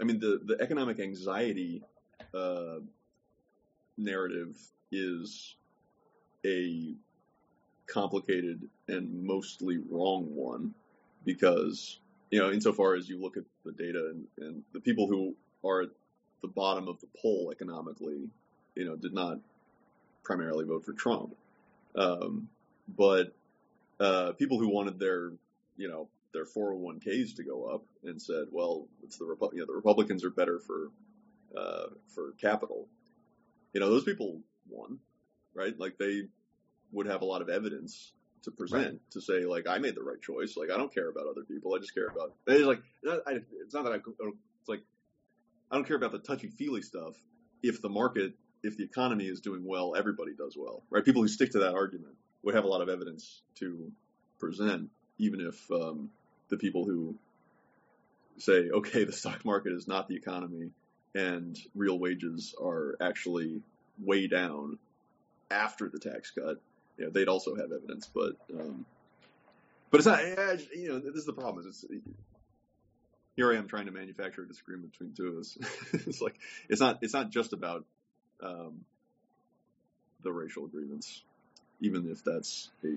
I mean, the the economic anxiety uh, narrative is a complicated and mostly wrong one because you know, insofar as you look at the data and, and the people who are at the bottom of the poll economically, you know, did not primarily vote for Trump, um, but uh, people who wanted their, you know, their 401ks to go up and said, well, it's the Repu- you know, the Republicans are better for uh, for capital. You know, those people won, right? Like they would have a lot of evidence to present to say, like, I made the right choice. Like, I don't care about other people. I just care about. It's like it's not that I. It's like I don't care about the touchy feely stuff. If the market, if the economy is doing well, everybody does well, right? People who stick to that argument would have a lot of evidence to present, even if um, the people who say, okay, the stock market is not the economy and real wages are actually way down after the tax cut, you know, they'd also have evidence. But um, but it's not, you know, this is the problem. Is here I am trying to manufacture a disagreement between two of us. [LAUGHS] it's like it's not it's not just about um, the racial grievance, even if that's a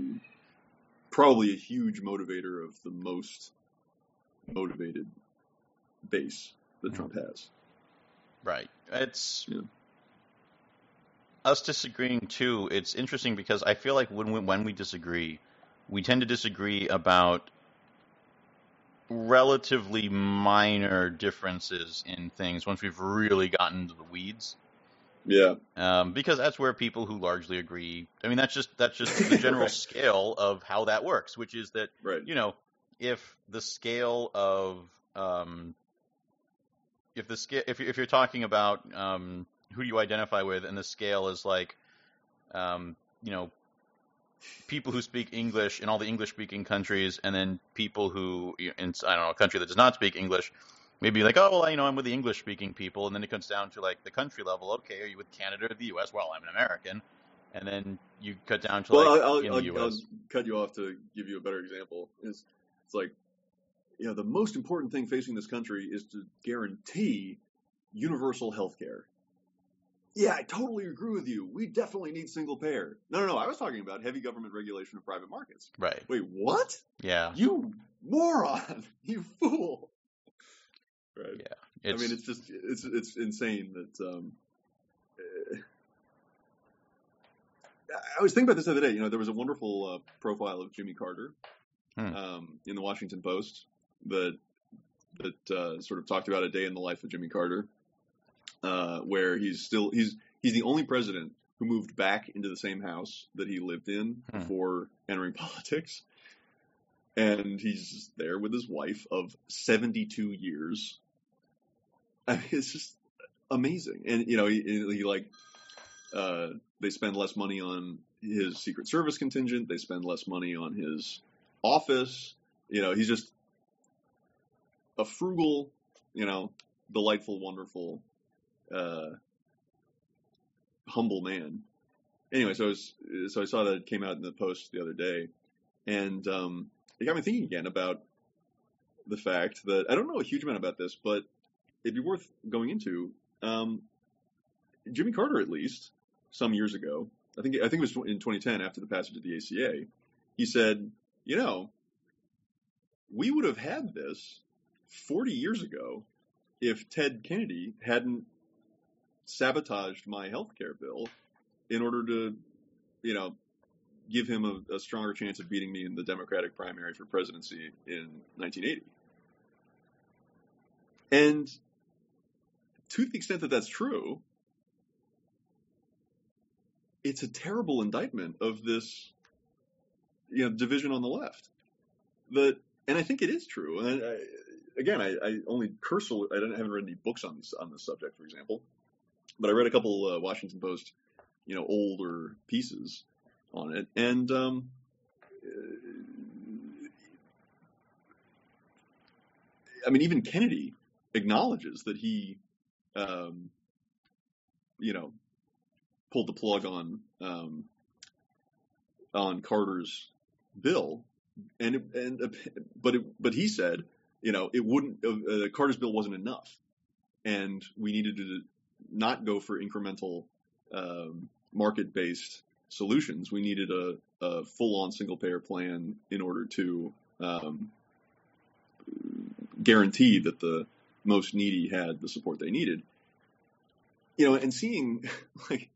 probably a huge motivator of the most motivated base that Mhm. Trump has. Right. It's Yeah. us disagreeing too. It's interesting because I feel like when we, when we disagree, we tend to disagree about relatively minor differences in things once we've really gotten into the weeds. Yeah, Um, because that's where people who largely agree. I mean, that's just that's just the [LAUGHS] general Right. scale of how that works, which is that right. you know, if the scale of um, if the scale if you're, if you're talking about um, who do you identify with, and the scale is like, um, you know, people who speak English in all the English speaking countries, and then people who in I don't know a country that does not speak English. Maybe like, oh well, you know, I'm with the English speaking people, and then it comes down to like the country level. Okay, are you with Canada or the U.S.? Well, I'm an American, and then you cut down to Well, like I'll, in I'll, the I'll, I'll U.S. cut you off to give you a better example. It's, it's like, you know, the most important thing facing this country is to guarantee universal health care. Yeah, I totally agree with you. We definitely need single payer. No, no, no. I was talking about heavy government regulation of private markets. Right. Wait, what? Yeah. You moron! [LAUGHS] You fool! Right. Yeah. I mean, it's just it's it's insane that. Um, uh, I was thinking about this the other day. You know, there was a wonderful uh, profile of Jimmy Carter Hmm. um, in the Washington Post that that uh, sort of talked about a day in the life of Jimmy Carter, uh, where he's still he's he's the only president who moved back into the same house that he lived in Hmm. before entering [LAUGHS] politics, and he's there with his wife of 72 years. I mean, it's just amazing, and you know, he, he like uh, they spend less money on his Secret Service contingent. They spend less money on his office. You know, he's just a frugal, you know, delightful, wonderful, uh, humble man. Anyway, so I was, so I saw that it came out in the post the other day, and um, it got me thinking again about the fact that I don't know a huge amount about this, but it'd be worth going into. Um, Jimmy Carter, at least some years ago, I think I think it was in 2010 after the passage of the ACA, he said, you know, we would have had this 40 years ago if Ted Kennedy hadn't sabotaged my health care bill in order to, you know, give him a, a stronger chance of beating me in the Democratic primary for presidency in 1980. And to the extent that that's true, it's a terrible indictment of this, you know, division on the left. That, and I think it is true. And I, again, I, I only cursorily, I haven't read any books on this on this subject, for example, but I read a couple uh, Washington Post, you know, older pieces on it, and um, I mean, even Kennedy acknowledges that he, um, you know, pulled the plug on um, on Carter's bill, and and uh, but it, but he said, you know, it wouldn't uh, uh, Carter's bill wasn't enough, and we needed to not go for incremental um, market based solutions. We needed a, a full on single payer plan in order to um, guarantee that the most needy had the support they needed. You know, and seeing [LAUGHS] like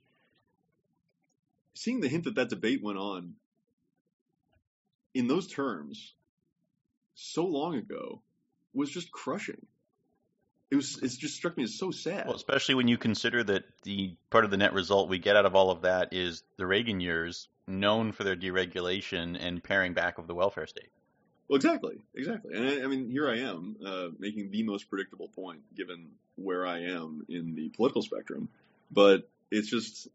seeing the hint that that debate went on in those terms so long ago was just crushing. It was. It just struck me as so sad. Well, especially when you consider that the part of the net result we get out of all of that is the Reagan years, known for their deregulation and paring back of the welfare state. Well, exactly, exactly. And I, I mean, here I am uh, making the most predictable point given where I am in the political spectrum, but it's just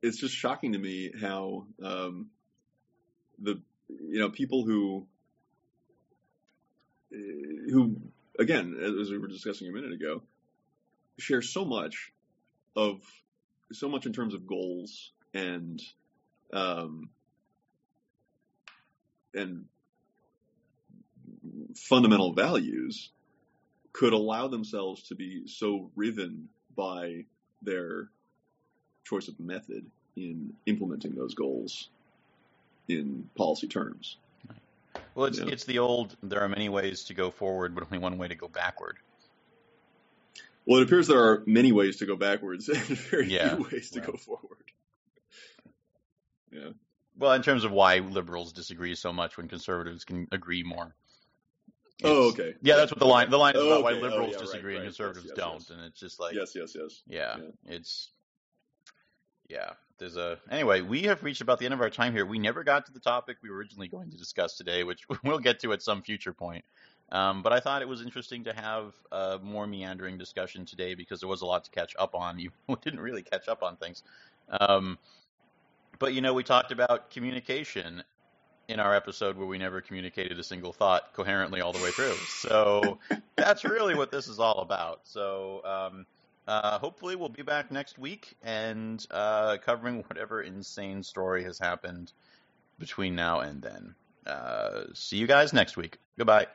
it's just shocking to me how um, the you know people who who again as we were discussing a minute ago share so much of so much in terms of goals and um, and fundamental values could allow themselves to be so riven by their choice of method in implementing those goals in policy terms. Well, it's Yeah. it's the old. There are many ways to go forward, but only one way to go backward. Well, it appears there are many ways to go backwards [LAUGHS] and very Yeah, few ways to go forward. Yeah. Well, in terms of why liberals disagree so much when conservatives can agree more. Oh, okay. Yeah, that's what the line. The line is Oh, about why okay. Oh, liberals yeah, right, disagree and right. conservatives Yes, yes, don't, yes. and it's just like, yes, yes, yes. yeah, Yeah. it's yeah. There's a anyway. We have reached about the end of our time here. We never got to the topic we were originally going to discuss today, which [LAUGHS] we'll get to at some future point. Um, but I thought it was interesting to have a more meandering discussion today because there was a lot to catch up on. [LAUGHS] You didn't really catch up on things. Um, but you know, we talked about communication in our episode where we never communicated a single thought coherently all the way through. So that's really what this is all about. So um, uh, hopefully we'll be back next week and uh, covering [LAUGHS] whatever insane story has happened between now and then. Uh, see you guys next week. Goodbye.